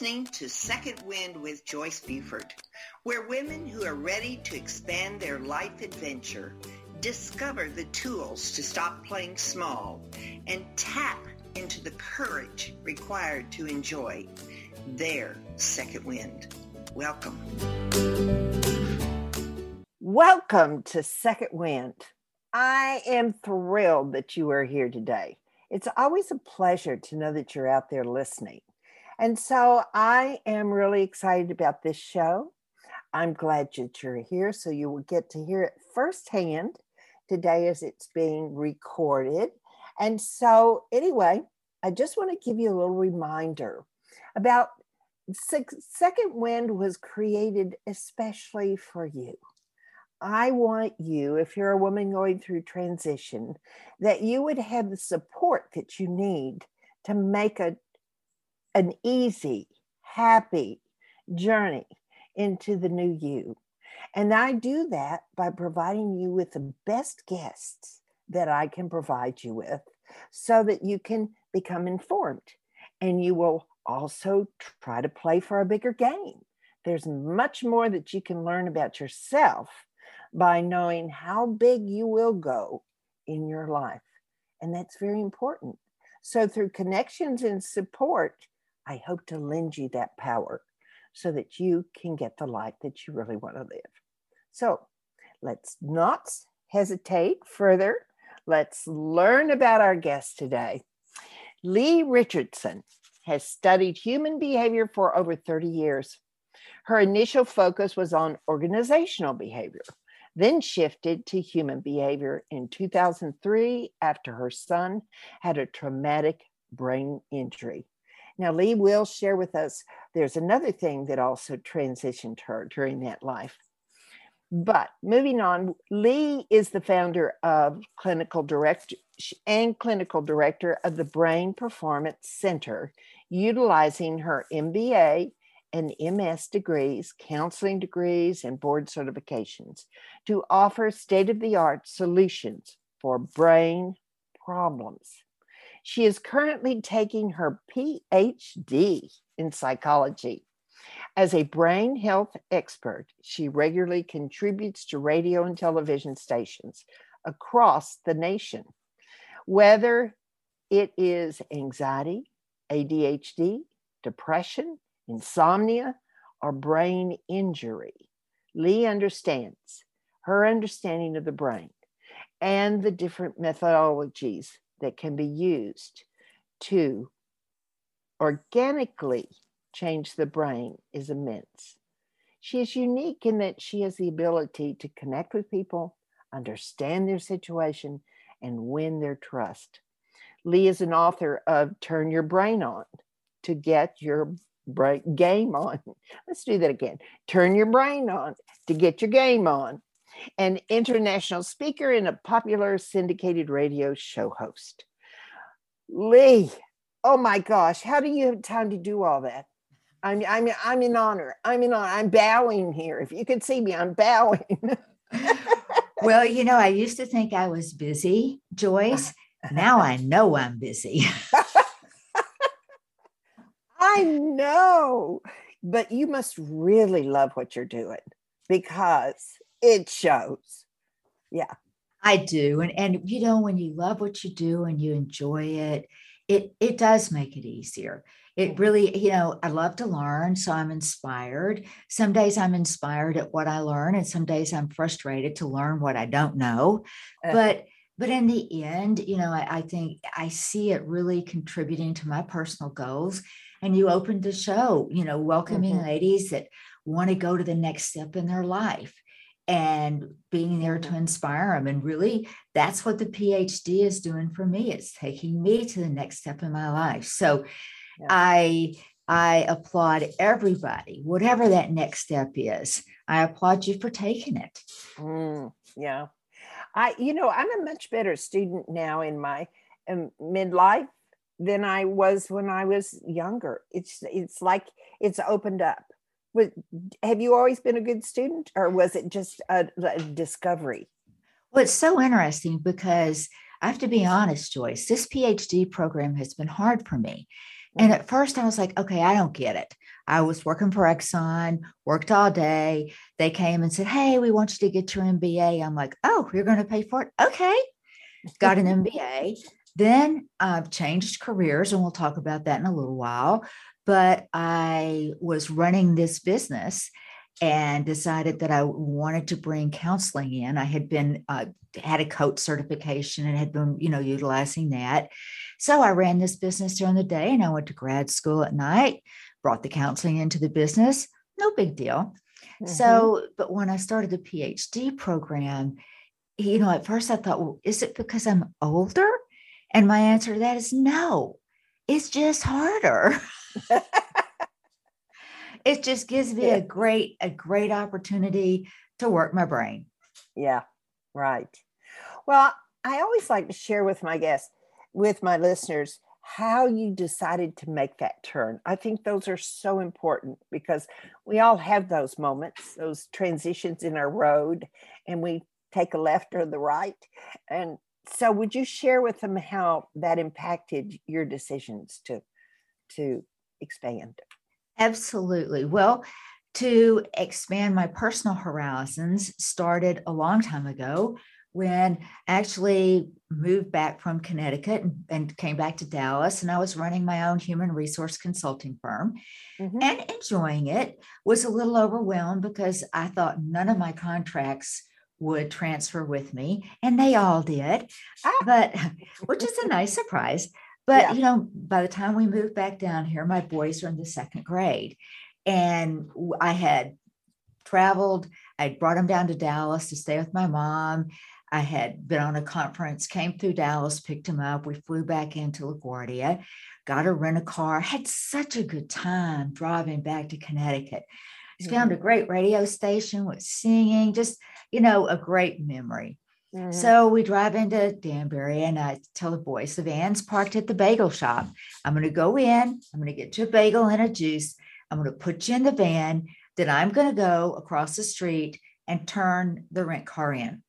listening to Second Wind with Joyce Buford, where women who are ready to expand their life adventure discover the tools to stop playing small and tap into the courage required to enjoy their second wind. Welcome. Welcome to Second Wind. I am thrilled that you are here today. It's always a pleasure to know that you're out there listening. And so I am really excited about this show. I'm glad that you're here so you will get to hear it firsthand today as it's being recorded. And so, anyway, I just want to give you a little reminder about Second Wind was created especially for you. I want you, if you're a woman going through transition, that you would have the support that you need to make a an easy, happy journey into the new you. And I do that by providing you with the best guests that I can provide you with so that you can become informed. And you will also try to play for a bigger game. There's much more that you can learn about yourself by knowing how big you will go in your life. And that's very important. So, through connections and support, I hope to lend you that power so that you can get the life that you really want to live. So let's not hesitate further. Let's learn about our guest today. Leigh Richardson has studied human behavior for over 30 years. Her initial focus was on organizational behavior, then shifted to human behavior in 2003 after her son had a traumatic brain injury. Now, Leigh will share with us there's another thing that also transitioned her during that life. But moving on, Leigh is the founder of clinical director and clinical director of the Brain Performance Center, utilizing her MBA and MS degrees, counseling degrees, and board certifications to offer state of the art solutions for brain problems. She is currently taking her PhD in psychology. As a brain health expert, she regularly contributes to radio and television stations across the nation. Whether it is anxiety, ADHD, depression, insomnia, or brain injury, Leigh understands her understanding of the brain and the different methodologies that can be used to organically change the brain is immense. She is unique in that she has the ability to connect with people, understand their situation, and win their trust. Leigh is an author of Turn Your Brain On to get your game on. Let's do that again. Turn your brain on to get your game on an international speaker and a popular syndicated radio show host. Leigh, oh my gosh, how do you have time to do all that? I'm I'm I'm in honor. I'm in honor. I'm bowing here. If you could see me, I'm bowing. well, you know, I used to think I was busy, Joyce. Now I know I'm busy. I know. But you must really love what you're doing because it shows. Yeah. I do. And and you know, when you love what you do and you enjoy it, it it does make it easier. It really, you know, I love to learn, so I'm inspired. Some days I'm inspired at what I learn, and some days I'm frustrated to learn what I don't know. Uh-huh. But but in the end, you know, I, I think I see it really contributing to my personal goals. And you opened the show, you know, welcoming mm-hmm. ladies that want to go to the next step in their life and being there to inspire them. And really, that's what the PhD is doing for me. It's taking me to the next step in my life. So yeah. I I applaud everybody, whatever that next step is. I applaud you for taking it. Mm, yeah. I, you know, I'm a much better student now in my um, midlife than I was when I was younger. It's it's like it's opened up have you always been a good student or was it just a, a discovery? Well, it's so interesting because I have to be honest, Joyce, this PhD program has been hard for me And at first I was like, okay, I don't get it. I was working for Exxon, worked all day. They came and said, Hey, we want you to get your MBA. I'm like, Oh, you're going to pay for it? Okay. Got an MBA. Then I've changed careers, and we'll talk about that in a little while. But I was running this business and decided that I wanted to bring counseling in. I had been uh, had a coach certification and had been, you know, utilizing that. So I ran this business during the day, and I went to grad school at night. Brought the counseling into the business. No big deal. Mm-hmm. So, but when I started the PhD program, you know, at first I thought, well, is it because I'm older? And my answer to that is no, it's just harder. it just gives me yeah. a great, a great opportunity to work my brain. Yeah, right. Well, I always like to share with my guests, with my listeners, how you decided to make that turn. I think those are so important because we all have those moments, those transitions in our road, and we take a left or the right. And so would you share with them how that impacted your decisions to to expand? Absolutely. Well, to expand my personal horizons started a long time ago when I actually moved back from Connecticut and, came back to Dallas. And I was running my own human resource consulting firm mm-hmm. and enjoying it. Was a little overwhelmed because I thought none of my contracts would transfer with me, and they all did. Ah. But which is a nice surprise. But yeah. you know, by the time we moved back down here, my boys are in the second grade. And I had traveled, I brought them down to Dallas to stay with my mom. I had been on a conference, came through Dallas, picked him up. We flew back into LaGuardia, got a rent a car, had such a good time driving back to Connecticut. Mm-hmm. Found a great radio station with singing, just, you know, a great memory. Mm-hmm. So we drive into Danbury and I tell the boys the van's parked at the bagel shop. I'm going to go in, I'm going to get you a bagel and a juice. I'm going to put you in the van. Then I'm going to go across the street and turn the rent car in.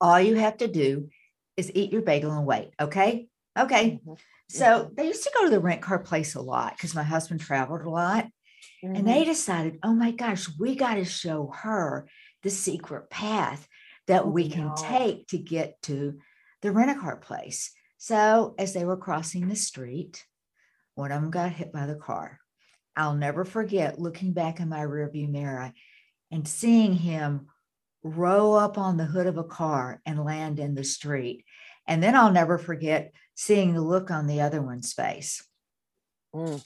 All you have to do is eat your bagel and wait. Okay. Okay. Mm-hmm. So mm-hmm. they used to go to the rent car place a lot because my husband traveled a lot. Mm-hmm. And they decided, oh my gosh, we got to show her the secret path that we can no. take to get to the rent a car place. So as they were crossing the street, one of them got hit by the car. I'll never forget looking back in my rearview mirror and seeing him row up on the hood of a car and land in the street. And then I'll never forget seeing the look on the other one's face. Mm.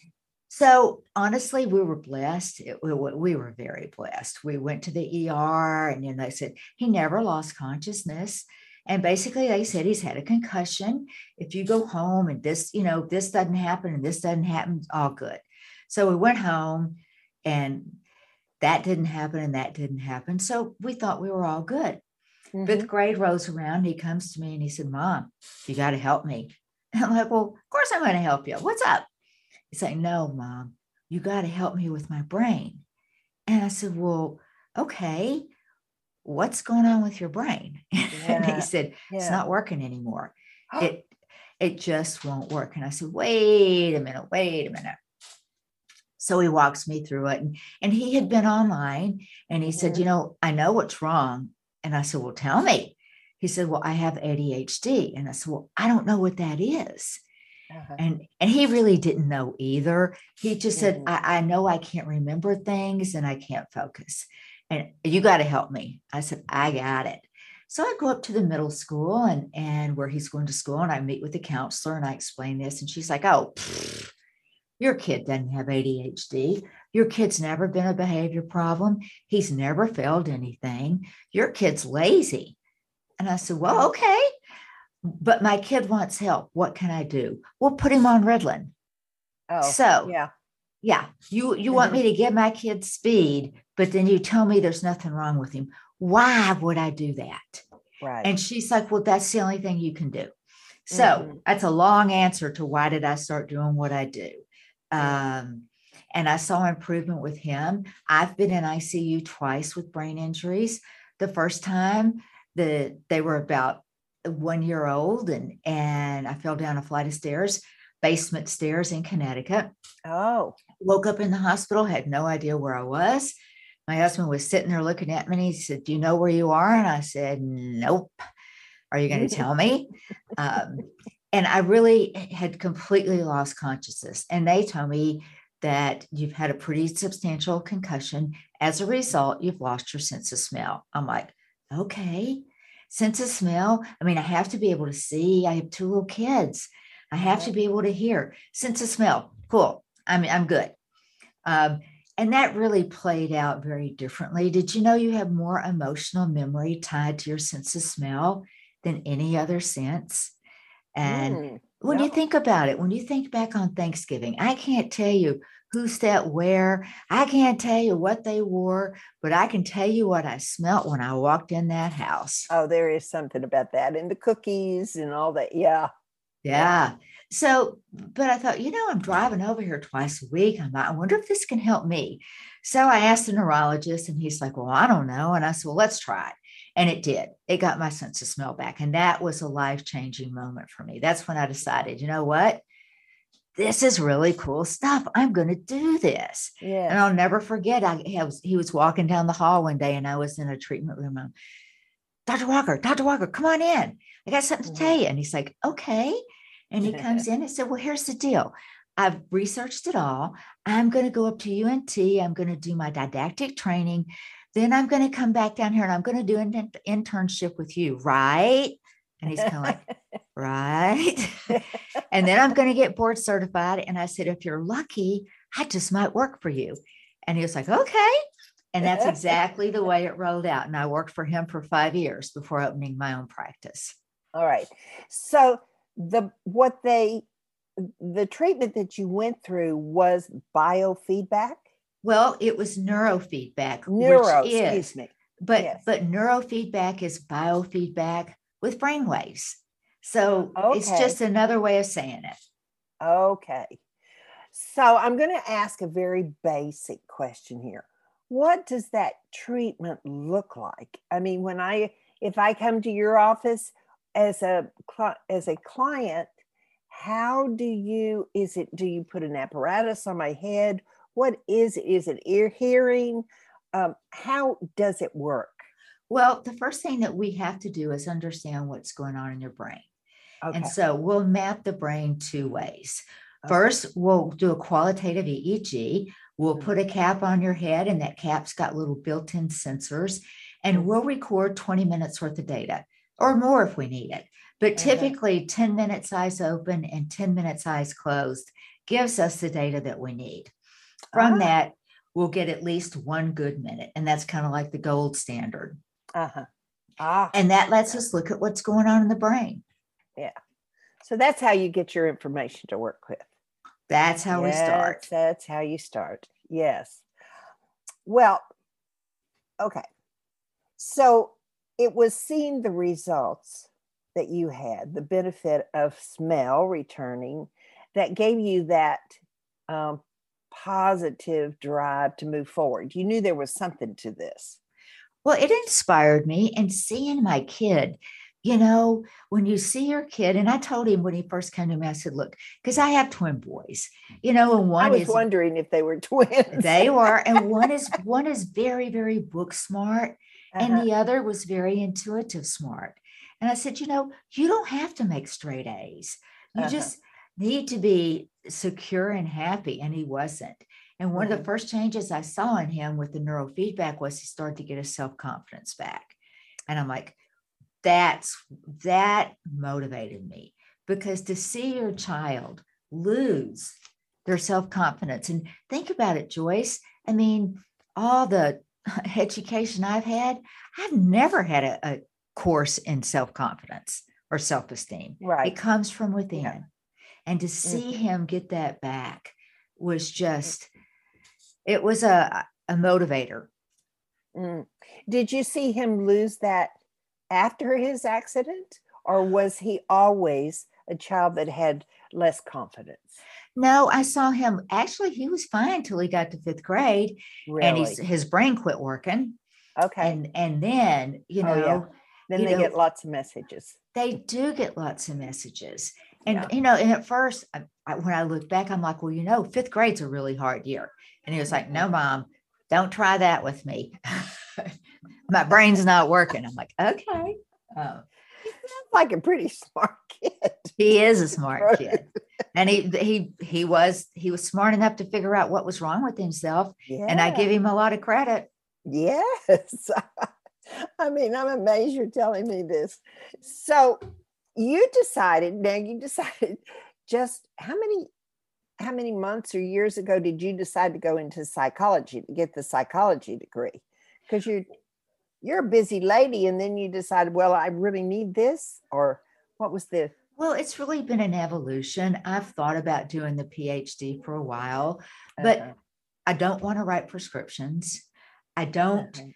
So honestly, we were blessed. It, we, we, were very blessed. We went to the ER and then they said he never lost consciousness. And basically they said he's had a concussion. If you go home and this, you know, this doesn't happen and this doesn't happen, all good. So we went home and that didn't happen and that didn't happen. So we thought we were all good. Mm-hmm. Fifth grade rolls around. He comes to me and he said, Mom, you got to help me. I'm like, Well, of course I'm going to help you. What's up? He's like, No, Mom, you got to help me with my brain. And I said, Well, okay. What's going on with your brain? Yeah. and he said, It's not working anymore. it it just won't work. And I said, Wait a minute, wait a minute. So he walks me through it. And, and he had been online and he said, mm-hmm. You know, I know what's wrong. And I said, Well, tell me. He said, Well, I have ADHD. And I said, Well, I don't know what that is. Uh-huh. And and he really didn't know either. He just said, mm-hmm. I, I know I can't remember things and I can't focus. And you got to help me. I said, I got it. So I go up to the middle school and and where he's going to school, and I meet with the counselor and I explain this, and she's like, "Oh, pfft, your kid doesn't have ADHD. Your kid's never been a behavior problem. He's never failed anything. Your kid's lazy. And I said, Well, okay. But my kid wants help. What can I do? We'll put him on Ritalin. Oh, so yeah. Yeah. You you mm-hmm. want me to give my kid speed, but then you tell me there's nothing wrong with him. Why would I do that? Right. And she's like, Well, that's the only thing you can do. So mm-hmm. that's a long answer to why did I start doing what I do? Um, and I saw improvement with him. I've been in ICU twice with brain injuries. The first time, the they were about one year old, and and I fell down a flight of stairs. basement stairs in Connecticut. Oh, Woke up in the hospital, had no idea where I was. My husband was sitting there looking at me and he said, Do you know where you are? And I said, Nope. Are you going to tell me? Um, and I really had completely lost consciousness. And they told me that you've had a pretty substantial concussion. As a result, you've lost your sense of smell. I'm like, okay, sense of smell. I mean, I have to be able to see. I have two little kids. I have to be able to hear. Sense of smell. Cool. I mean, I'm good. Um, and that really played out very differently. Did you know you have more emotional memory tied to your sense of smell than any other sense? And mm, when yeah. you think about it, when you think back on Thanksgiving, I can't tell you who sat where. I can't tell you what they wore, but I can tell you what I smelt when I walked in that house. oh, there is something about that, and the cookies and all that. Yeah. Yeah. So, but I thought, you know, I'm driving over here twice a week. I'm like, I wonder if this can help me. So I asked the neurologist, and he's like, Well, I don't know. And I said, Well, let's try it. And it did. It got my sense of smell back. And that was a life changing moment for me. That's when I decided, you know what? This is really cool stuff. I'm going to do this. Yeah. And I'll never forget. I, I was, he was walking down the hall one day and I was in a treatment room. I'm, Dr. Walker, Dr. Walker, come on in. I got something to mm-hmm. tell you. And he's like, okay. And he comes in and said, well, here's the deal. I've researched it all. I'm going to go up to UNT. I'm going to do my didactic training. Then I'm going to come back down here and I'm going to do an in- internship with you, right? And he's kind of like, right. and then I'm going to get board certified. And I said, if you're lucky, I just might work for you. And he was like, okay. And that's exactly the way it rolled out. And I worked for him for five years before opening my own practice. All right. So the what they the treatment that you went through was biofeedback. Well, it was neurofeedback, Neuro, which is, excuse me. but yes. but neurofeedback is biofeedback with brainwaves. So it's just another way of saying it. Okay. So I'm going to ask a very basic question here. What does that treatment look like? I mean, when I if I come to your office as a as a client, how do you is it do you put an apparatus on my head? What is it? Is it ear hearing? Um, how does it work? Well, the first thing that we have to do is understand what's going on in your brain. Okay. And so we'll map the brain two ways. First, we'll do a qualitative EEG. We'll Mhm. put a cap on your head, and that cap's got little built in sensors, and Mhm. we'll record 20 minutes worth of data or more if we need it. But typically, 10 minutes eyes open and 10 minutes eyes closed gives us the data that we need. From Ah. that, we'll get at least one good minute, and that's kind of like the gold standard. Uh-huh. Ah. And that lets us look at what's going on in the brain. So that's how you get your information to work with. That's how we start. That's how you start. Yes. Well, okay. So it was seeing the results that you had, the benefit of smell returning, that gave you that um, positive drive to move forward. You knew there was something to this. Well, it inspired me and seeing my kid, you know, when you see your kid, and I told him when he first came to me, I said, look, because I have twin boys, you know, and one I was is wondering if they were twins. they were, and one is one is very, very book smart, Uh-huh. and the other was very intuitive smart. And I said, you know, you don't have to make straight A's. You Uh-huh. just need to be secure and happy. And he wasn't. And one of Mhm. the first changes I saw in him with the neurofeedback was he started to get his self-confidence back. And I'm like, that's that motivated me because to see your child lose their self-confidence and think about it, Joyce. I mean, all the education I've had, I've never had a, a course in self-confidence or self-esteem. right. It comes from within. And to see him get that back was just, it was a, a motivator. Mm. Did you see him lose that after his accident, or was he always a child that had less confidence? No, I saw him actually, he was fine till he got to fifth grade Really? and he's, his brain quit working. okay. And and then, you Oh, know, yeah. then they know- get lots of messages. they do get lots of messages. And Yeah. you know, and at first, I, I, when I look back, I'm like, well, you know, fifth grade's a really hard year. And he was like, no, mm-hmm. mom, don't try that with me. My brain's not working. I'm like, okay. Uh, like a pretty smart kid. he is a smart kid, and he he he was he was smart enough to figure out what was wrong with himself, Yeah. and I give him a lot of credit. Yes. I mean, I'm amazed you're telling me this. So you decided, now you decided just how many how many months or years ago did you decide to go into psychology to get the psychology degree? Because you're you're a busy lady and then you decide well, I really need this, or what was the Well, it's really been an evolution. I've thought about doing the PhD for a while, but uh-huh, I don't want to write prescriptions. I don't uh-huh.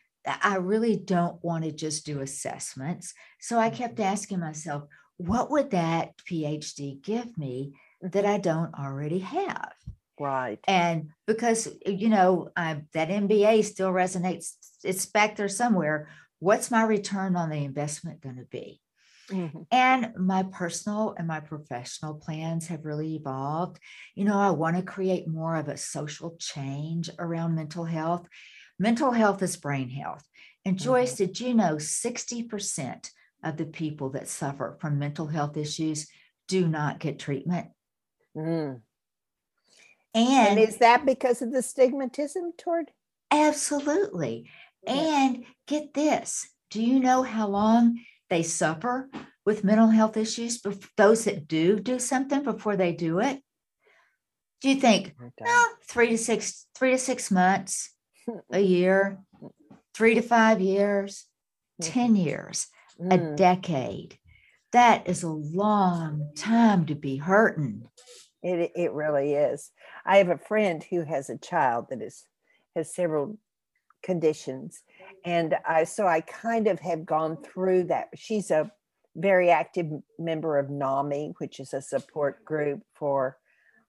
I really don't want to just do assessments. So I kept asking myself, what would that PhD give me that I don't already have? Right. And because, you know, I, that MBA still resonates, it's back there somewhere. What's my return on the investment going to be? Mhm. And my personal and my professional plans have really evolved. You know, I want to create more of a social change around mental health. Mental health is brain health. And Joyce, did you know 60% of the people that suffer from mental health issues do not get treatment? Mm. And, And is that because of the stigmatism toward? absolutely. Yeah. And get this do you know how long they suffer with mental health issues? Those that do do something before they do it? Do you think No, three to six, three to six months, a year, three to five years, 10 years, a Mm. decade. That is a long time to be hurting. It it really is. I have a friend who has a child that is has several conditions, and I so I kind of have gone through that. She's a very active member of NAMI, which is a support group for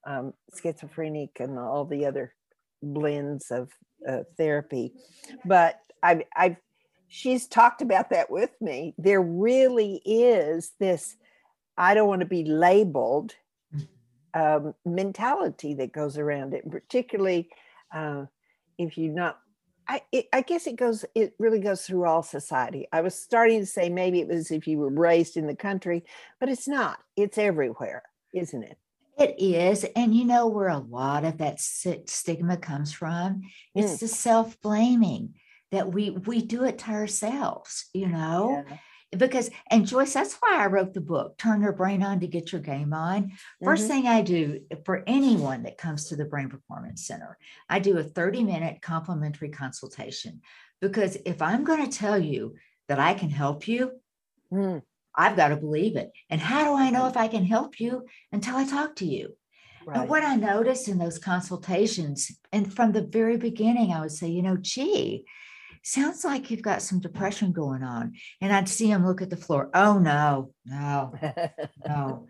um, schizophrenic and all the other blends of uh, therapy. But I've I've she's talked about that with me. There really is this. I don't want to be labeled um, mentality that goes around it, particularly uh, if you're not. I, it, I guess it goes. It really goes through all society. I was starting to say maybe it was if you were raised in the country, but it's not. It's everywhere, isn't it? It is. And you know where a lot of that stigma comes from? It's Mm. the self blaming that we we do it to ourselves, you know? Yeah. Because, and Joyce, that's why I wrote the book, Turn Your Brain On to Get Your Game On. 1st Mhm. thing I do for anyone that comes to the Brain Performance Center, I do a 30 minute complimentary consultation. Because if I'm going to tell you that I can help you, Mm, I've got to believe it. And how do I know if I can help you until I talk to you? right. And what I noticed in those consultations, and from the very beginning, I would say, you know, gee, sounds like you've got some depression going on. And I'd see him look at the floor. Oh, no, no, no.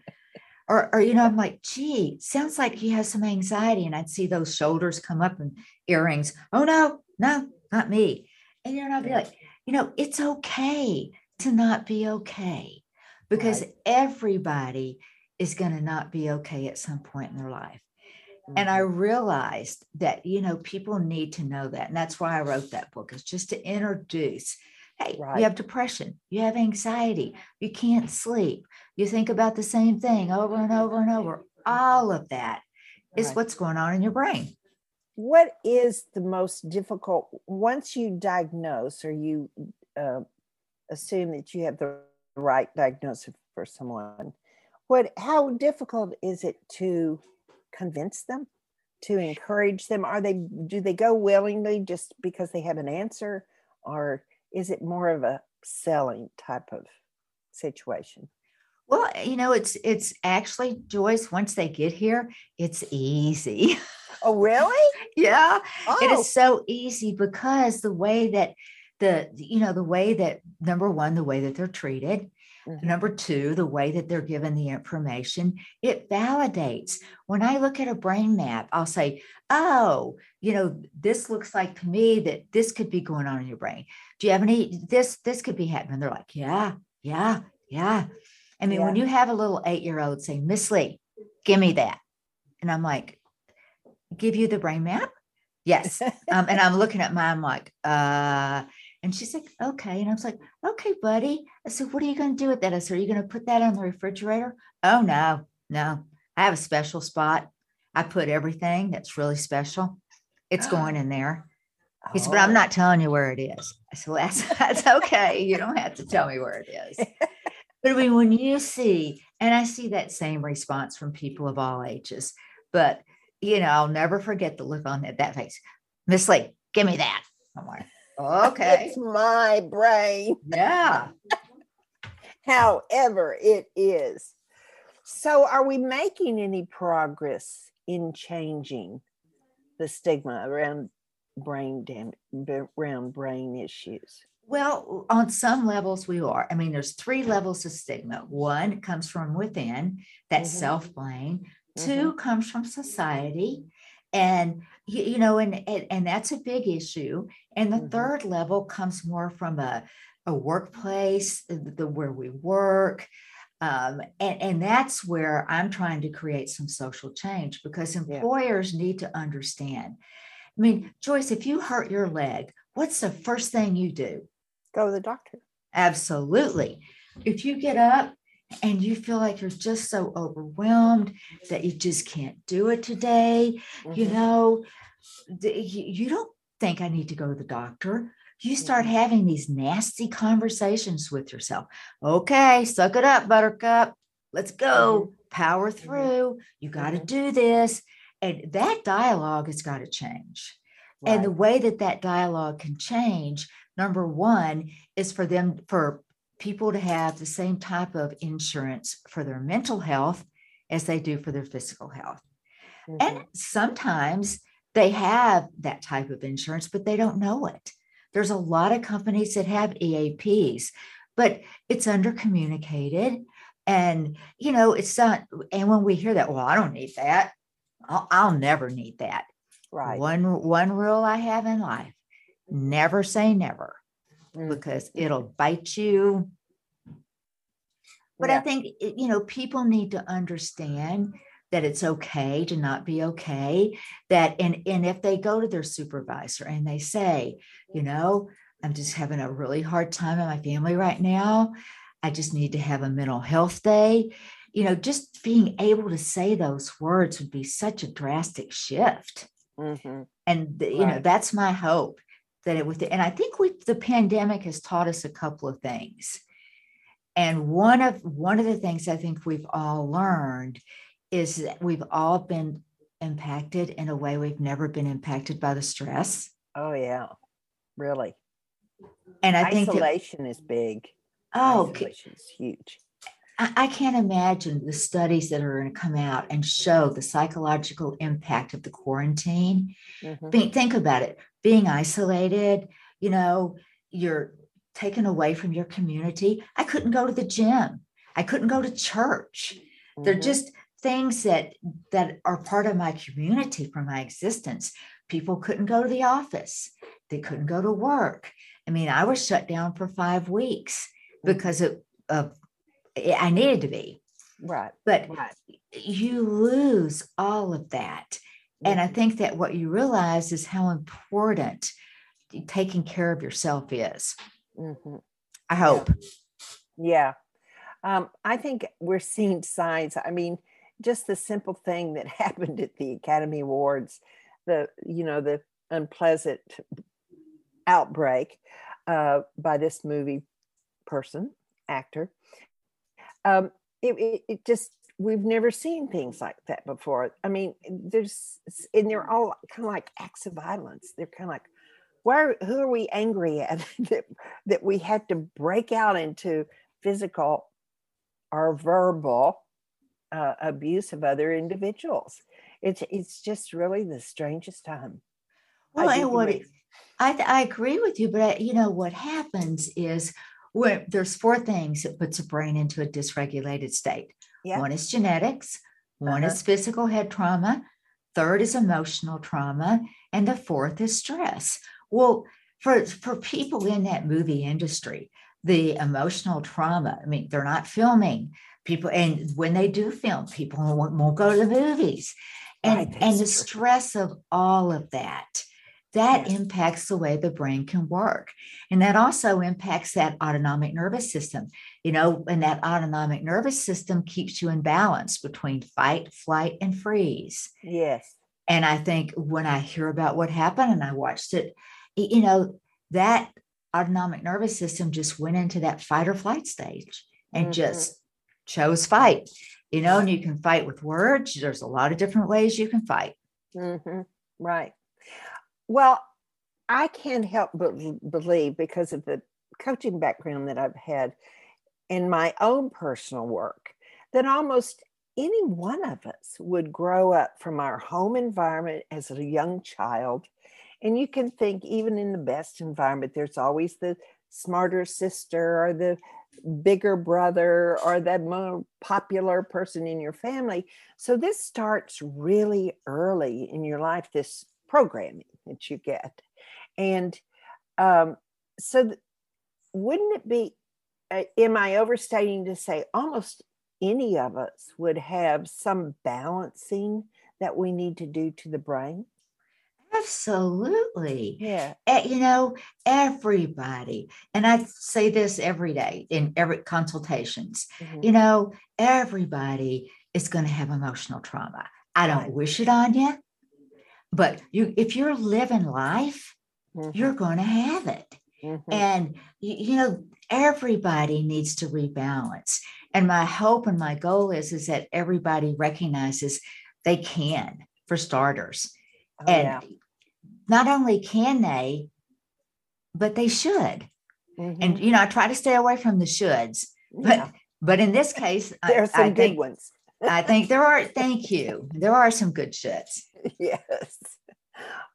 Or, or, you know, I'm like, gee, sounds like he has some anxiety. And I'd see those shoulders come up and earrings. Oh, no, no, not me. And, you know, I'd be like, you know, it's okay to not be okay because Right. everybody is going to not be okay at some point in their life. And I Mhm. realized that, you know, people need to know that. And that's why I wrote that book, is just to introduce hey, Right. you have depression, you have anxiety, you can't sleep, you think about the same thing over and over and over. All of that is Right. what's going on in your brain. what is the most difficult once you diagnose or you uh, assume that you have the right diagnosis for someone what how difficult is it to convince them to encourage them? Are they do they go willingly just because they have an answer? Or is it more of a selling type of situation? Well, you know, it's it's actually Joyce, once they get here, it's easy. oh really? Yeah. It oh. is so easy because the way that the you know the way that number one the way that they're treated Mhm. number two the way that they're given the information it validates when i look at a brain map i'll say oh you know this looks like to me that this could be going on in your brain do you have any this this could be happening they're like yeah yeah yeah I mean, when you have a little eight year old say, Miss Leigh, give me that. And I'm like, give you the brain map? Yes. um, and I'm looking at mine like, uh, and she's like, okay. And I was like, okay, buddy. I said, what are you going to do with that? I said, are you going to put that on the refrigerator? Oh, no, no. I have a special spot. I put everything that's really special. It's going in there. He said, but I'm Oh. not telling you where it is. I said, well, that's, that's okay. You don't have to tell me where it is. But I mean, when you see, and I see that same response from people of all ages, but you know, I'll never forget the look on that, that face. Miss Leigh, give me that. I'm like, okay. It's my brain. Yeah. however it is. So, are we making any progress in changing the stigma around brain damage, around brain issues? Well, on some levels, we are. I mean, there's three levels of stigma. One comes from within, that's Mhm. self blame. Two comes from society. And you, you know, and, and and that's a big issue. And the Mhm. third level comes more from a, a workplace, the, the where we work. Um, and, and that's where I'm trying to create some social change because employers need to understand. I mean, Joyce, if you hurt your leg, what's the first thing you do? Go to the doctor. Absolutely. If you get up and you feel like you're just so overwhelmed that you just can't do it today, you Mhm. know, you you don't think I need to go to the doctor. You start Mhm. having these nasty conversations with yourself. Okay, suck it up, buttercup. Let's go. Power through. You got to Mhm. do this. And that dialogue has got to change. And the way that that dialogue can change, number one, is for them, for people to have the same type of insurance for their mental health as they do for their physical health. Mhm. And sometimes they have that type of insurance, but they don't know it. There's a lot of companies that have EAPs, but it's under communicated. And, you know, it's not, and when we hear that, well, I don't need that, I'll, I'll never need that. right. One one rule I have in life: never say never Mm. because it'll bite you. But I think you know people need to understand that it's okay to not be okay. That and and if they go to their supervisor and they say, you know, I'm just having a really hard time in my family right now. I just need to have a mental health day. You know, just being able to say those words would be such a drastic shift Mhm. and the- you know that's my hope that it would and i think we the pandemic has taught us a couple of things and one of one of the things i think we've all learned is that we've all been impacted in a way we've never been impacted by the stress Oh yeah, really. and i think that, Isolation is big. oh Isolation is huge. I, can't imagine the studies that are going to come out and show the psychological impact of the quarantine Mhm. Think about it being isolated you know you're taken away from your community. I couldn't go to the gym. I couldn't go to church. They're Mhm. just things that that are part of my community for my existence. People couldn't go to the office. They couldn't go to work. I mean i was shut down for five weeks because of, of i needed to be. Right. but Right. you lose all of that and I Mhm. think that what you realize is how important taking care of yourself is. Mhm. I hope. Yeah. Um, I think we're seeing signs. I mean, just the simple thing that happened at the Academy Awards, the, you know, the unpleasant outbreak uh, by this movie person, actor. Um, it, it, it just, we've never seen things like that before. I mean, there's, and they're all kind of like acts of violence. They're kind of like, why, who are we angry at that, that we had to break out into physical or verbal uh, abuse of other individuals. It's it's just really the strangest time. I Well, and what. I, I agree with you, but I, you know what happens is where there's four things that puts a brain into a dysregulated state. Yeah. One is genetics, one Uh-huh. is physical head trauma, third is emotional trauma, and the fourth is stress. Well, for for people in that movie industry, the emotional trauma. I mean, they're not filming people, and when they do film, people won't, won't go to the movies, and Right, and the true. stress of all of that. That Yes. impacts the way the brain can work. And that also impacts that autonomic nervous system. You know, and that autonomic nervous system keeps you in balance between fight, flight, and freeze. Yes. And I think when I hear about what happened and I watched it, you know, that autonomic nervous system just went into that fight or flight stage and Mhm. just chose fight. You know, and you can fight with words. There's a lot of different ways you can fight. hmm Right. Well, I can't help but believe because of the coaching background that I've had in my own personal work that almost any one of us would grow up from our home environment as a young child. And you can think, even in the best environment, there's always the smarter sister or the bigger brother or the more popular person in your family. So this starts really early in your life, this programming that you get. And um, so, th- wouldn't it be, uh, am I overstating to say almost any of us would have some balancing that we need to do to the brain? Absolutely. Yeah. You know, everybody, and I say this every day in every consultations, Mhm. you know, everybody is going to have emotional trauma. I don't Right. wish it on you, but you if you're living life, Mhm. you're going to have it. Mhm. And you, you know, everybody needs to rebalance. And my hope and my goal is is that everybody recognizes they can, for starters. Oh, and yeah. not only can they, but they should. Mhm. And you know, I try to stay away from the shoulds, but Yeah. but in this case, I- there are some I, good think ones. I think there are. Thank you. There are some good shoulds. yes.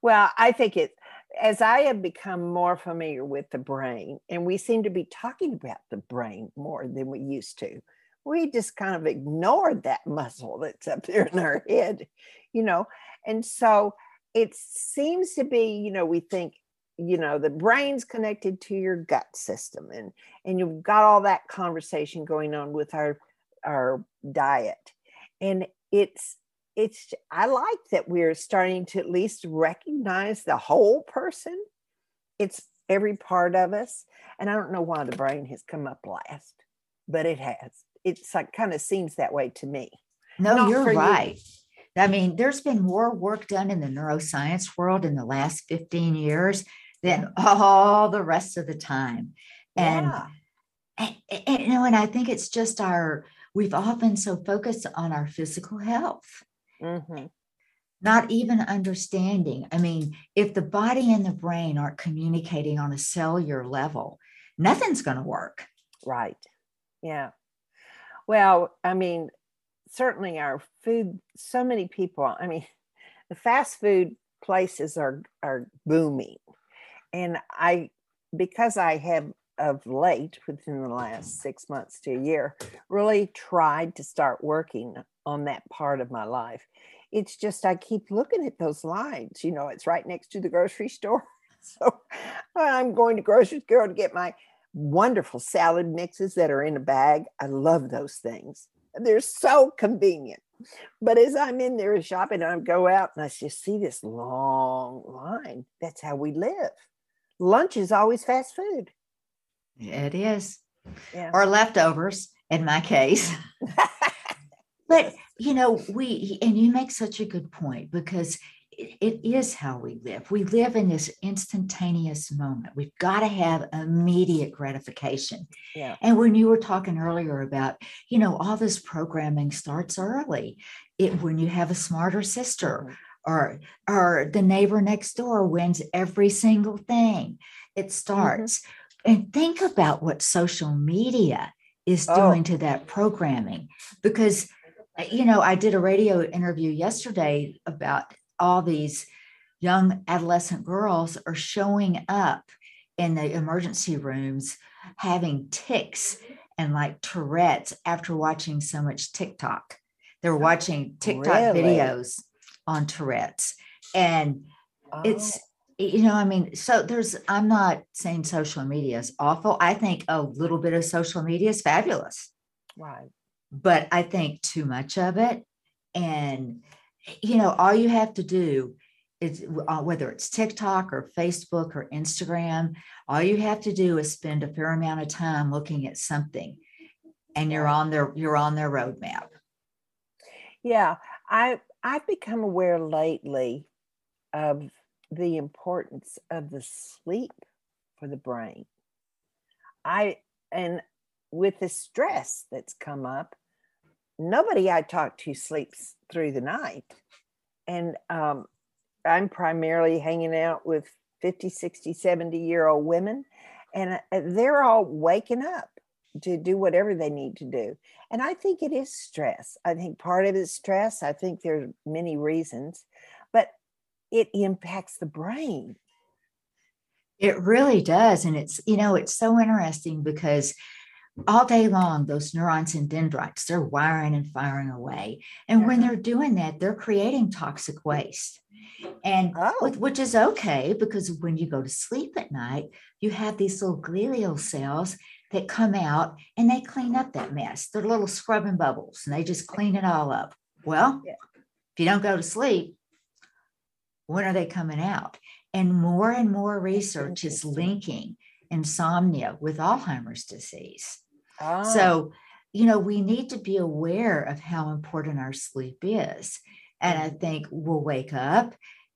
Well, I think it, as I have become more familiar with the brain, and we seem to be talking about the brain more than we used to, we just kind of ignored that muscle that's up there in our head, you know. And so it seems to be, you know, we think, you know, the brain's connected to your gut system, and and you've got all that conversation going on with our our diet, and it's it's i like that we're starting to at least recognize the whole person it's every part of us and i don't know why the brain has come up last but it has it's like kind of seems that way to me No, Not you're for you. right. I mean, there's been more work done in the neuroscience world in the last 15 years than all the rest of the time. And yeah and, and, you know, and I think it's just our we've all been so focused on our physical health, Mhm. not even understanding. I mean, if the body and the brain aren't communicating on a cellular level, nothing's going to work. right yeah well i mean certainly our food so many people i mean the fast food places are are booming and i because i have of late within the last six months to a year really tried to start working on that part of my life. It's just i keep looking at those lines you know it's right next to the grocery store. So i'm going to grocery store to get my wonderful salad mixes that are in a bag. I love those things. They're so convenient. But as i'm in there shopping i go out and i just see this long line. That's how we live. Lunch is always fast food It is, yeah or leftovers in my case. But you know, we and you make such a good point because it, is how we live. We live in this instantaneous moment. We've got to have immediate gratification. yeah And when you were talking earlier about, you know, all this programming starts early. It when you have a smarter sister Mhm. or or the neighbor next door wins every single thing. It starts. And think about what social media is Oh. doing to that programming because you know, I did a radio interview yesterday about all these young adolescent girls are showing up in the emergency rooms having tics and like Tourette's after watching so much TikTok. They're oh, watching TikTok Really? videos on Tourette's. And it's Oh, you know, I mean, so there's, I'm not saying social media is awful. I think a little bit of social media is fabulous. Right. But I think too much of it. And, you know, all you have to do is uh, whether it's TikTok or Facebook or Instagram, all you have to do is spend a fair amount of time looking at something and you're on their you're on their roadmap. Yeah, I I've become aware lately of the importance of the sleep for the brain. I and with the stress that's come up, nobody I talk to sleeps through the night. And um, I'm primarily hanging out with 50, 60, 70 year old women, and uh, they're all waking up to do whatever they need to do. And I think it is stress. I think part of it is stress. I think there's many reasons, it impacts the brain. It really does. And it's, you know, it's so interesting because all day long, those neurons and dendrites, they're wiring and firing away. And when they're doing that, they're creating toxic waste. And oh. which is okay because when you go to sleep at night, you have these little glial cells that come out and they clean up that mess. They're little scrubbing bubbles and they just clean it all up. Well, yeah. if you don't go to sleep, when are they coming out? And more and more research is linking insomnia with Alzheimer's disease. Oh. So, you know, we need to be aware of how important our sleep is. And I think we'll wake up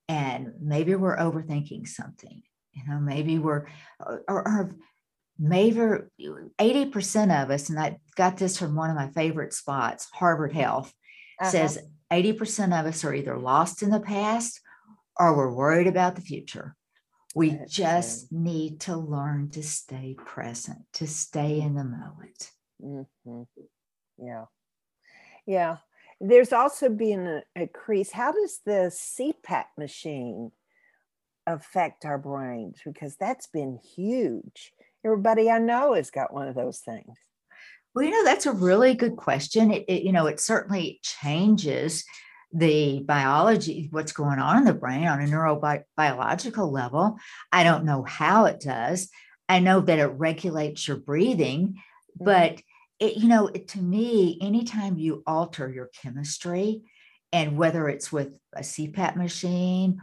and maybe we're overthinking something. You know, maybe we're, or, or maybe 80% of us, and I got this from one of my favorite spots, Harvard Health, uh-huh. says 80% of us are either lost in the past or we're worried about the future. We That's just true. need to learn to stay present, to stay in the moment. Mm-hmm. Yeah. Yeah. There's also been a, a crease. How does the CPAP machine affect our brains? Because that's been huge everybody I know has got one of those things? Well, you know, that's a really good question. It, it, you know, it certainly changes the biology, what's going on in the brain on a neurobiological level. I don't know how it does. I know that it regulates your breathing, mm-hmm. but it, you know, it, to me, anytime you alter your chemistry, and whether it's with a CPAP machine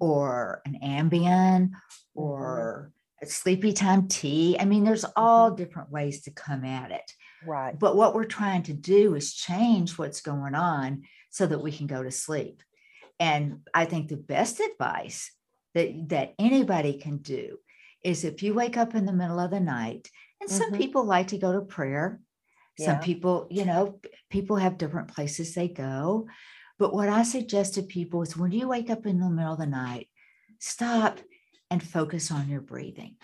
or an Ambien mm-hmm. or sleepy time tea. I mean, there's all mm-hmm. different ways to come at it. Right. But what we're trying to do is change what's going on so that we can go to sleep. And I think the best advice that, that anybody can do is if you wake up in the middle of the night, and some mm-hmm. people like to go to prayer. Yeah. Some people, you know, people have different places they go. But what I suggest to people is when you wake up in the middle of the night, stop and focus on your breathing.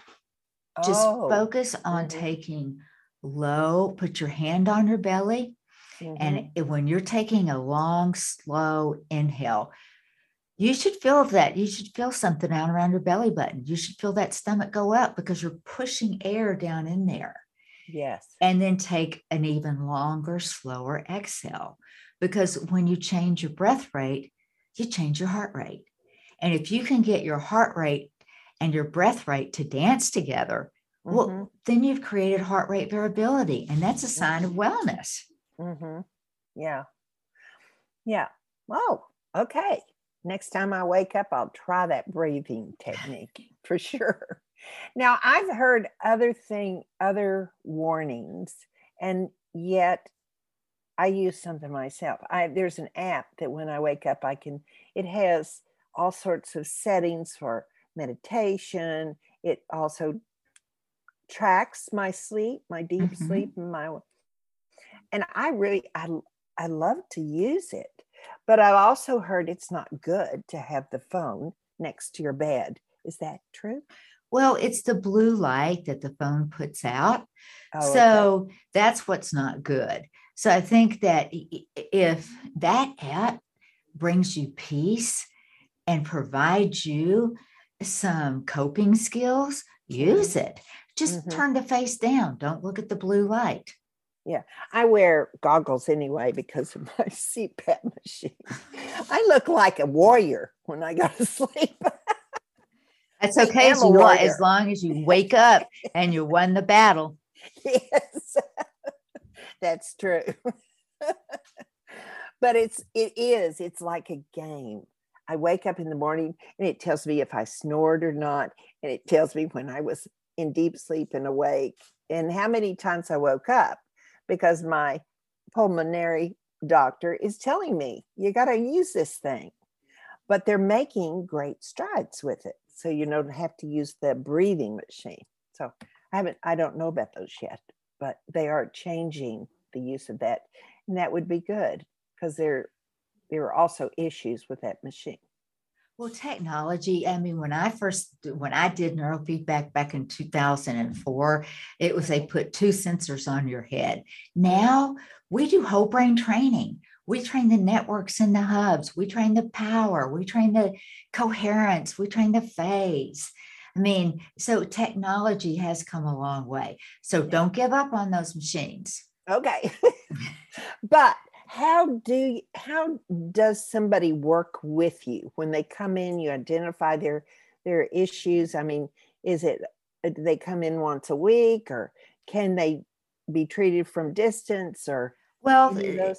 Just oh. focus on mm-hmm. taking low, put your hand on your belly. Mm-hmm. And when you're taking a long, slow inhale, you should feel that. You should feel something out around your belly button. You should feel that stomach go up because you're pushing air down in there. Yes. And then take an even longer, slower exhale. Because when you change your breath rate, you change your heart rate. And if you can get your heart rate and your breath rate to dance together, mm-hmm. well, then you've created heart rate variability, and that's a sign of wellness. Mm-hmm. Yeah. Yeah. Oh, okay. Next time I wake up, I'll try that breathing technique for sure. Now, I've heard other thing, other warnings, and yet I use something myself. I there's an app that when I wake up, I can. It has all sorts of settings for meditation. It also tracks my sleep, my deep mm-hmm. sleep, my and I really I I love to use it. But I've also heard it's not good to have the phone next to your bed. Is that true? Well, it's the blue light that the phone puts out. Oh, so okay. that's what's not good. So I think that if that app brings you peace and provides you some coping skills, use it. Just mm-hmm. turn the face down. Don't look at the blue light. Yeah, I wear goggles anyway because of my CPAP machine. I look like a warrior when I go to sleep. That's okay as, you as long as you wake up and you won the battle. Yes, that's true. but it's it is it's like a game. I wake up in the morning and it tells me if I snored or not, and it tells me when I was in deep sleep and awake, and how many times I woke up because my pulmonary doctor is telling me you got to use this thing. But they're making great strides with it. So you don't have to use the breathing machine. So I haven't, I don't know about those yet, but they are changing the use of that. And that would be good because there, there are also issues with that machine. Well, technology, I mean, when I first, when I did neurofeedback back in 2004, it was they put two sensors on your head. Now we do whole brain training. We train the networks and the hubs. We train the power. We train the coherence. We train the phase. I mean, so technology has come a long way. So don't give up on those machines. Okay. but how do how does somebody work with you when they come in you identify their their issues i mean is it uh, do they come in once a week or can they be treated from distance or well the,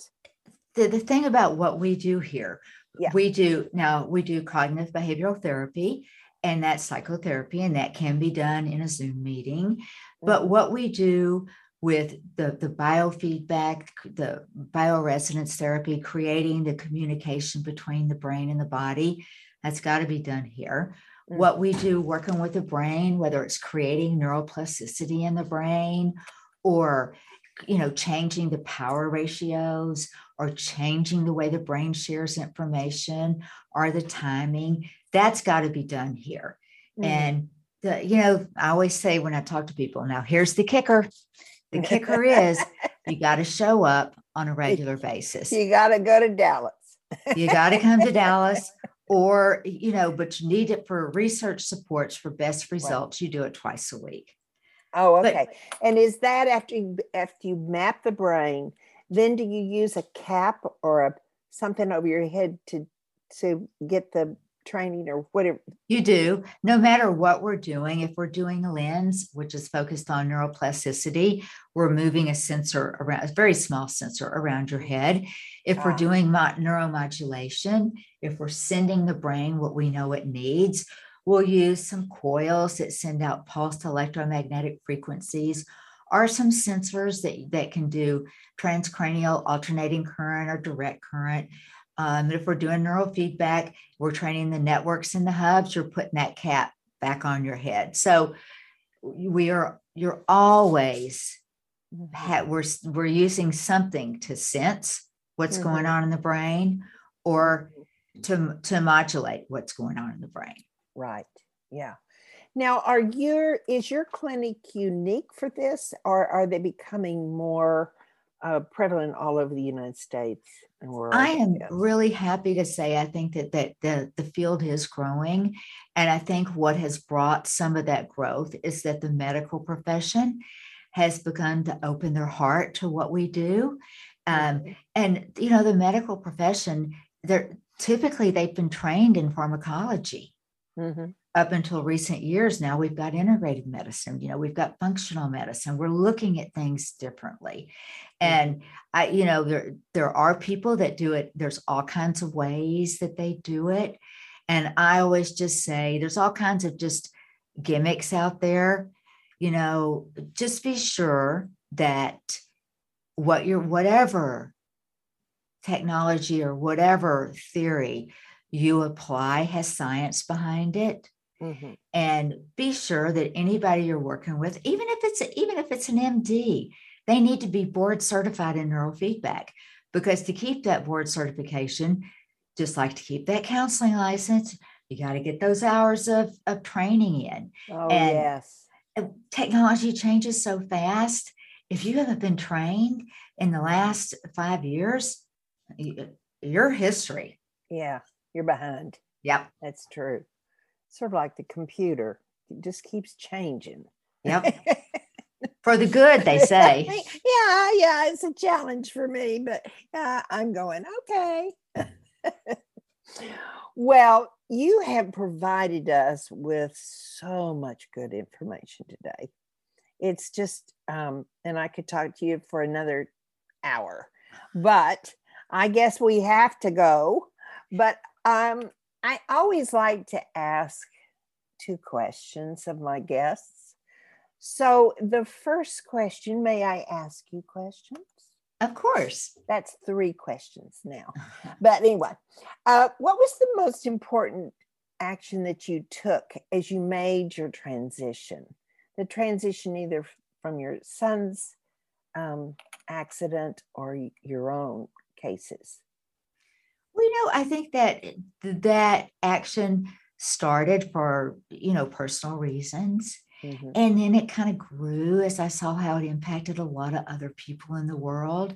the thing about what we do here yeah. we do now we do cognitive behavioral therapy and that's psychotherapy and that can be done in a zoom meeting but mm-hmm. what we do with the, the biofeedback, the bioresonance therapy, creating the communication between the brain and the body. That's got to be done here. Mm-hmm. What we do working with the brain, whether it's creating neuroplasticity in the brain or you know changing the power ratios or changing the way the brain shares information or the timing that's got to be done here mm-hmm. and the, you know i always say when i talk to people now here's the kicker the kicker is you got to show up on a regular basis. You got to go to Dallas. you got to come to Dallas or you know but you need it for research supports for best results you do it twice a week oh okay but, and is that after you after you map the brain then do you use a cap or a something over your head to to get the training or whatever? You do. No matter what we're doing, if we're doing a LENS, which is focused on neuroplasticity, we're moving a sensor around, a very small sensor around your head. If we're doing neuromodulation, if we're sending the brain what we know it needs, we'll use some coils that send out pulsed electromagnetic frequencies or some sensors that, that can do transcranial alternating current or direct current. Um, if we're doing neurofeedback, we're training the networks and the hubs, you're putting that cap back on your head. So we are, you're always, mm-hmm. we're, we're using something to sense what's mm-hmm. going on in the brain or mm-hmm. to, to modulate what's going on in the brain. Right. Yeah. Now, are your is your clinic unique for this, or are they becoming more uh, prevalent all over the United States and world. I am really happy to say I think that that the, the field is growing. And I think what has brought some of that growth is that the medical profession has begun to open their heart to what we do. Um, mm-hmm. And you know, the medical profession, they're typically they've been trained in pharmacology. Mm-hmm up until recent years now we've got integrative medicine you know we've got functional medicine. We're looking at things differently. And i you know there there are people that do it. There's all kinds of ways that they do it. And i always just say there's all kinds of just gimmicks out there. You know just be sure that what you're whatever technology or whatever theory you apply has science behind it Mm-hmm. And be sure that anybody you're working with, even if it's even if it's an MD, they need to be board certified in neurofeedback because to keep that board certification, just like to keep that counseling license, you got to get those hours of, of training in. Oh, and yes. Technology changes so fast. If you haven't been trained in the last five years, you're history. Yeah, you're behind. Yep. That's true sort of like the computer, it just keeps changing. Yep. for the good, they say. yeah, yeah, it's a challenge for me, but uh, I'm going, okay. well, you have provided us with so much good information today. It's just, um, and I could talk to you for another hour, but I guess we have to go. But um, I always like to ask two questions of my guests. So, the first question may I ask you questions? Of course. That's three questions now. But anyway, uh, what was the most important action that you took as you made your transition? The transition either from your son's um, accident or your own cases? Well, you know, I think that that action started for, you know, personal reasons. Mm-hmm. And then it kind of grew as I saw how it impacted a lot of other people in the world.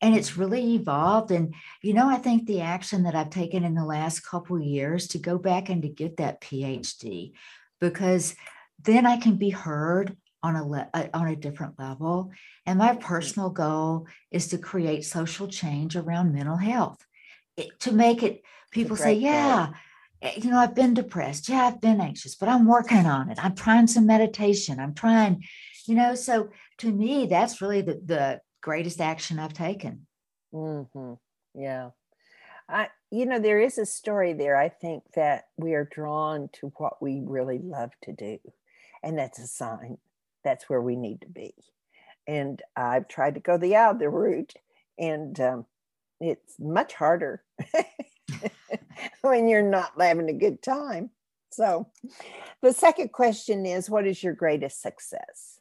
And it's really evolved. And, you know, I think the action that I've taken in the last couple years to go back and to get that PhD, because then I can be heard on a le- uh, on a different level. And my personal goal is to create social change around mental health, to make it people say, yeah. Eh, you know, I've been depressed. Yeah, I've been anxious, but I'm working on it. I'm trying some meditation. I'm trying, you know, so to me, that's really the, the greatest action I've taken. Mm-hmm. Yeah. I, you know, there is a story there. I think that we are drawn to what we really love to do. And that's a sign that's where we need to be. And I've tried to go the other route, and um, it's much harder. when you're not having a good time. So, the second question is what is your greatest success?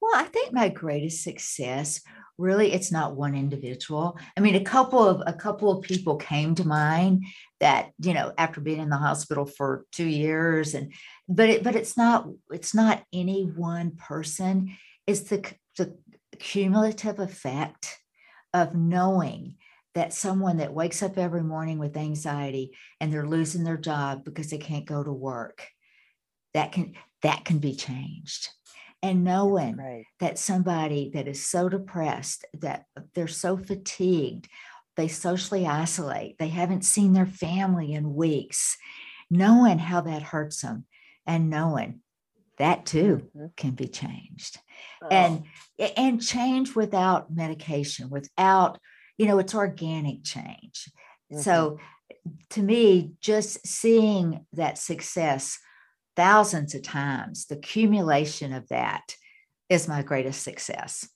Well, I think my greatest success really it's not one individual. I mean, a couple of a couple of people came to mind that, you know, after being in the hospital for 2 years and but it but it's not it's not any one person. It's the the cumulative effect of knowing that someone that wakes up every morning with anxiety and they're losing their job because they can't go to work that can that can be changed and knowing right. that somebody that is so depressed that they're so fatigued they socially isolate they haven't seen their family in weeks knowing how that hurts them and knowing that too mm-hmm. can be changed oh. and and change without medication without you know, it's organic change. Mm-hmm. So to me, just seeing that success thousands of times, the accumulation of that is my greatest success.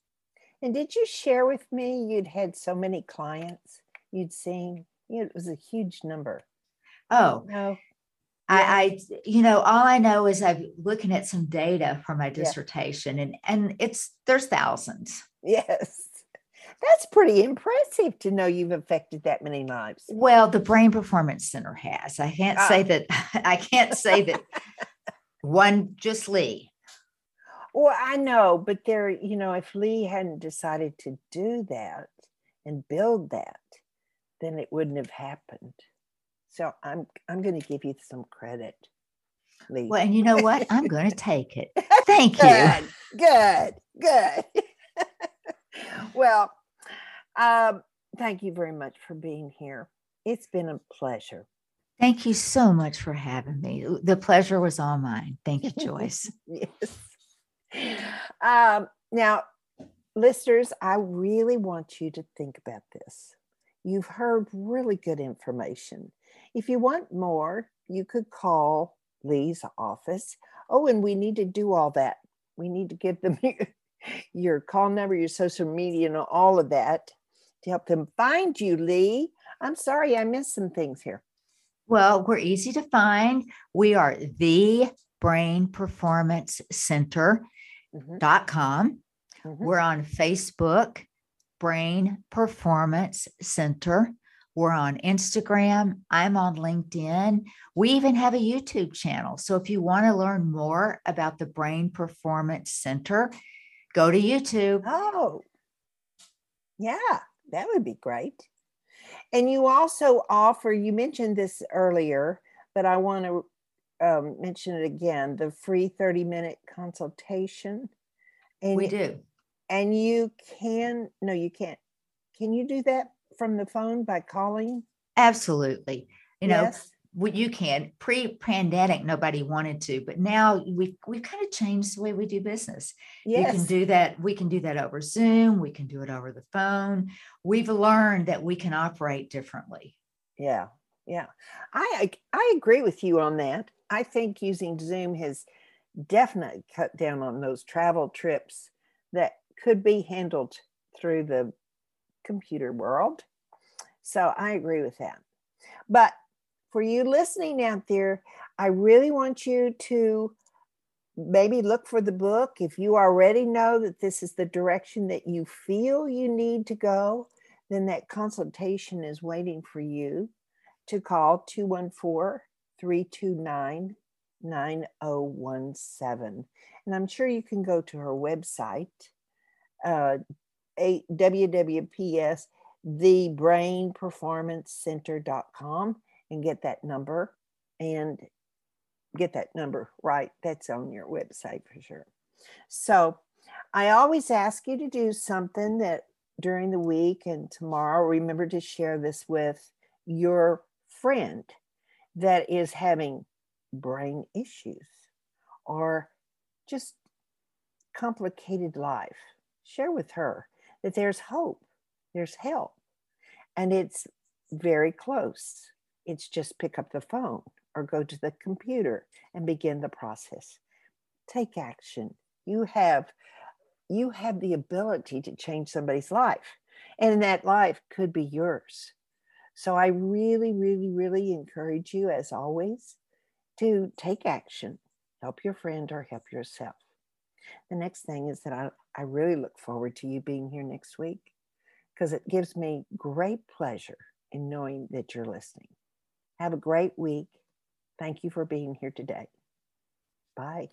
And did you share with me you'd had so many clients you'd seen? It was a huge number. Oh, no. I, I, you know, all I know is I'm looking at some data for my dissertation, yeah. and and it's there's thousands. Yes. That's pretty impressive to know you've affected that many lives. Well, the Brain Performance Center has. I can't say ah. that. I can't say that one just Leigh. Well, I know, but there, you know, if Leigh hadn't decided to do that and build that, then it wouldn't have happened. So I'm I'm going to give you some credit. Leigh. Well, and you know what? I'm going to take it. Thank you. Good, good, good. well, um, thank you very much for being here. It's been a pleasure. Thank you so much for having me. The pleasure was all mine. Thank you, Joyce. yes. Um, now, listeners, I really want you to think about this. You've heard really good information. If you want more, you could call Leigh's office. Oh, and we need to do all that. We need to give them your call number, your social media, and all of that help them find you, Leigh. I'm sorry, I missed some things here. Well, we're easy to find. We are the Brain Performance Center.com. Mm-hmm. Mm-hmm. We're on Facebook, Brain Performance Center. We're on Instagram. I'm on LinkedIn. We even have a YouTube channel. So if you want to learn more about the Brain Performance Center, go to YouTube. Oh, yeah that would be great. And you also offer, you mentioned this earlier, but I want to um, mention it again the free 30 minute consultation. And, we do. And you can, no, you can't. Can you do that from the phone by calling? Absolutely. You know, yes. Well, you can. Pre-pandemic nobody wanted to but now we've we've kind of changed the way we do business. Yes. you can do that we can do that over zoom we can do it over the phone. We've learned that we can operate differently. Yeah yeah. I i agree with you on that. I think using zoom has definitely cut down on those travel trips that could be handled through the computer world. So i agree with that. But for you listening out there, I really want you to maybe look for the book. If you already know that this is the direction that you feel you need to go, then that consultation is waiting for you to call 214 329 9017. And I'm sure you can go to her website, uh, wwps thebrainperformancecenter.com and get that number and get that number right. That's on your website for sure. So I always ask you to do something that during the week and tomorrow, remember to share this with your friend that is having brain issues or just complicated life. Share with her that there's hope, there's help, and it's very close. It's just pick up the phone or go to the computer and begin the process. Take action. You have you have the ability to change somebody's life and that life could be yours. So I really really really encourage you as always to take action. Help your friend or help yourself. The next thing is that I, I really look forward to you being here next week because it gives me great pleasure in knowing that you're listening. Have a great week. Thank you for being here today. Bye.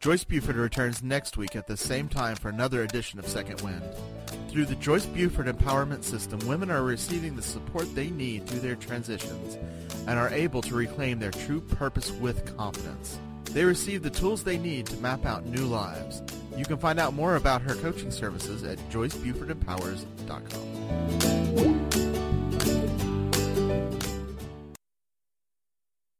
Joyce Buford returns next week at the same time for another edition of SecondWind. Through the Joyce Buford Empowerment System, women are receiving the support they need through their transitions and are able to reclaim their true purpose with confidence. They receive the tools they need to map out new lives. You can find out more about her coaching services at joycebufordempowers.com.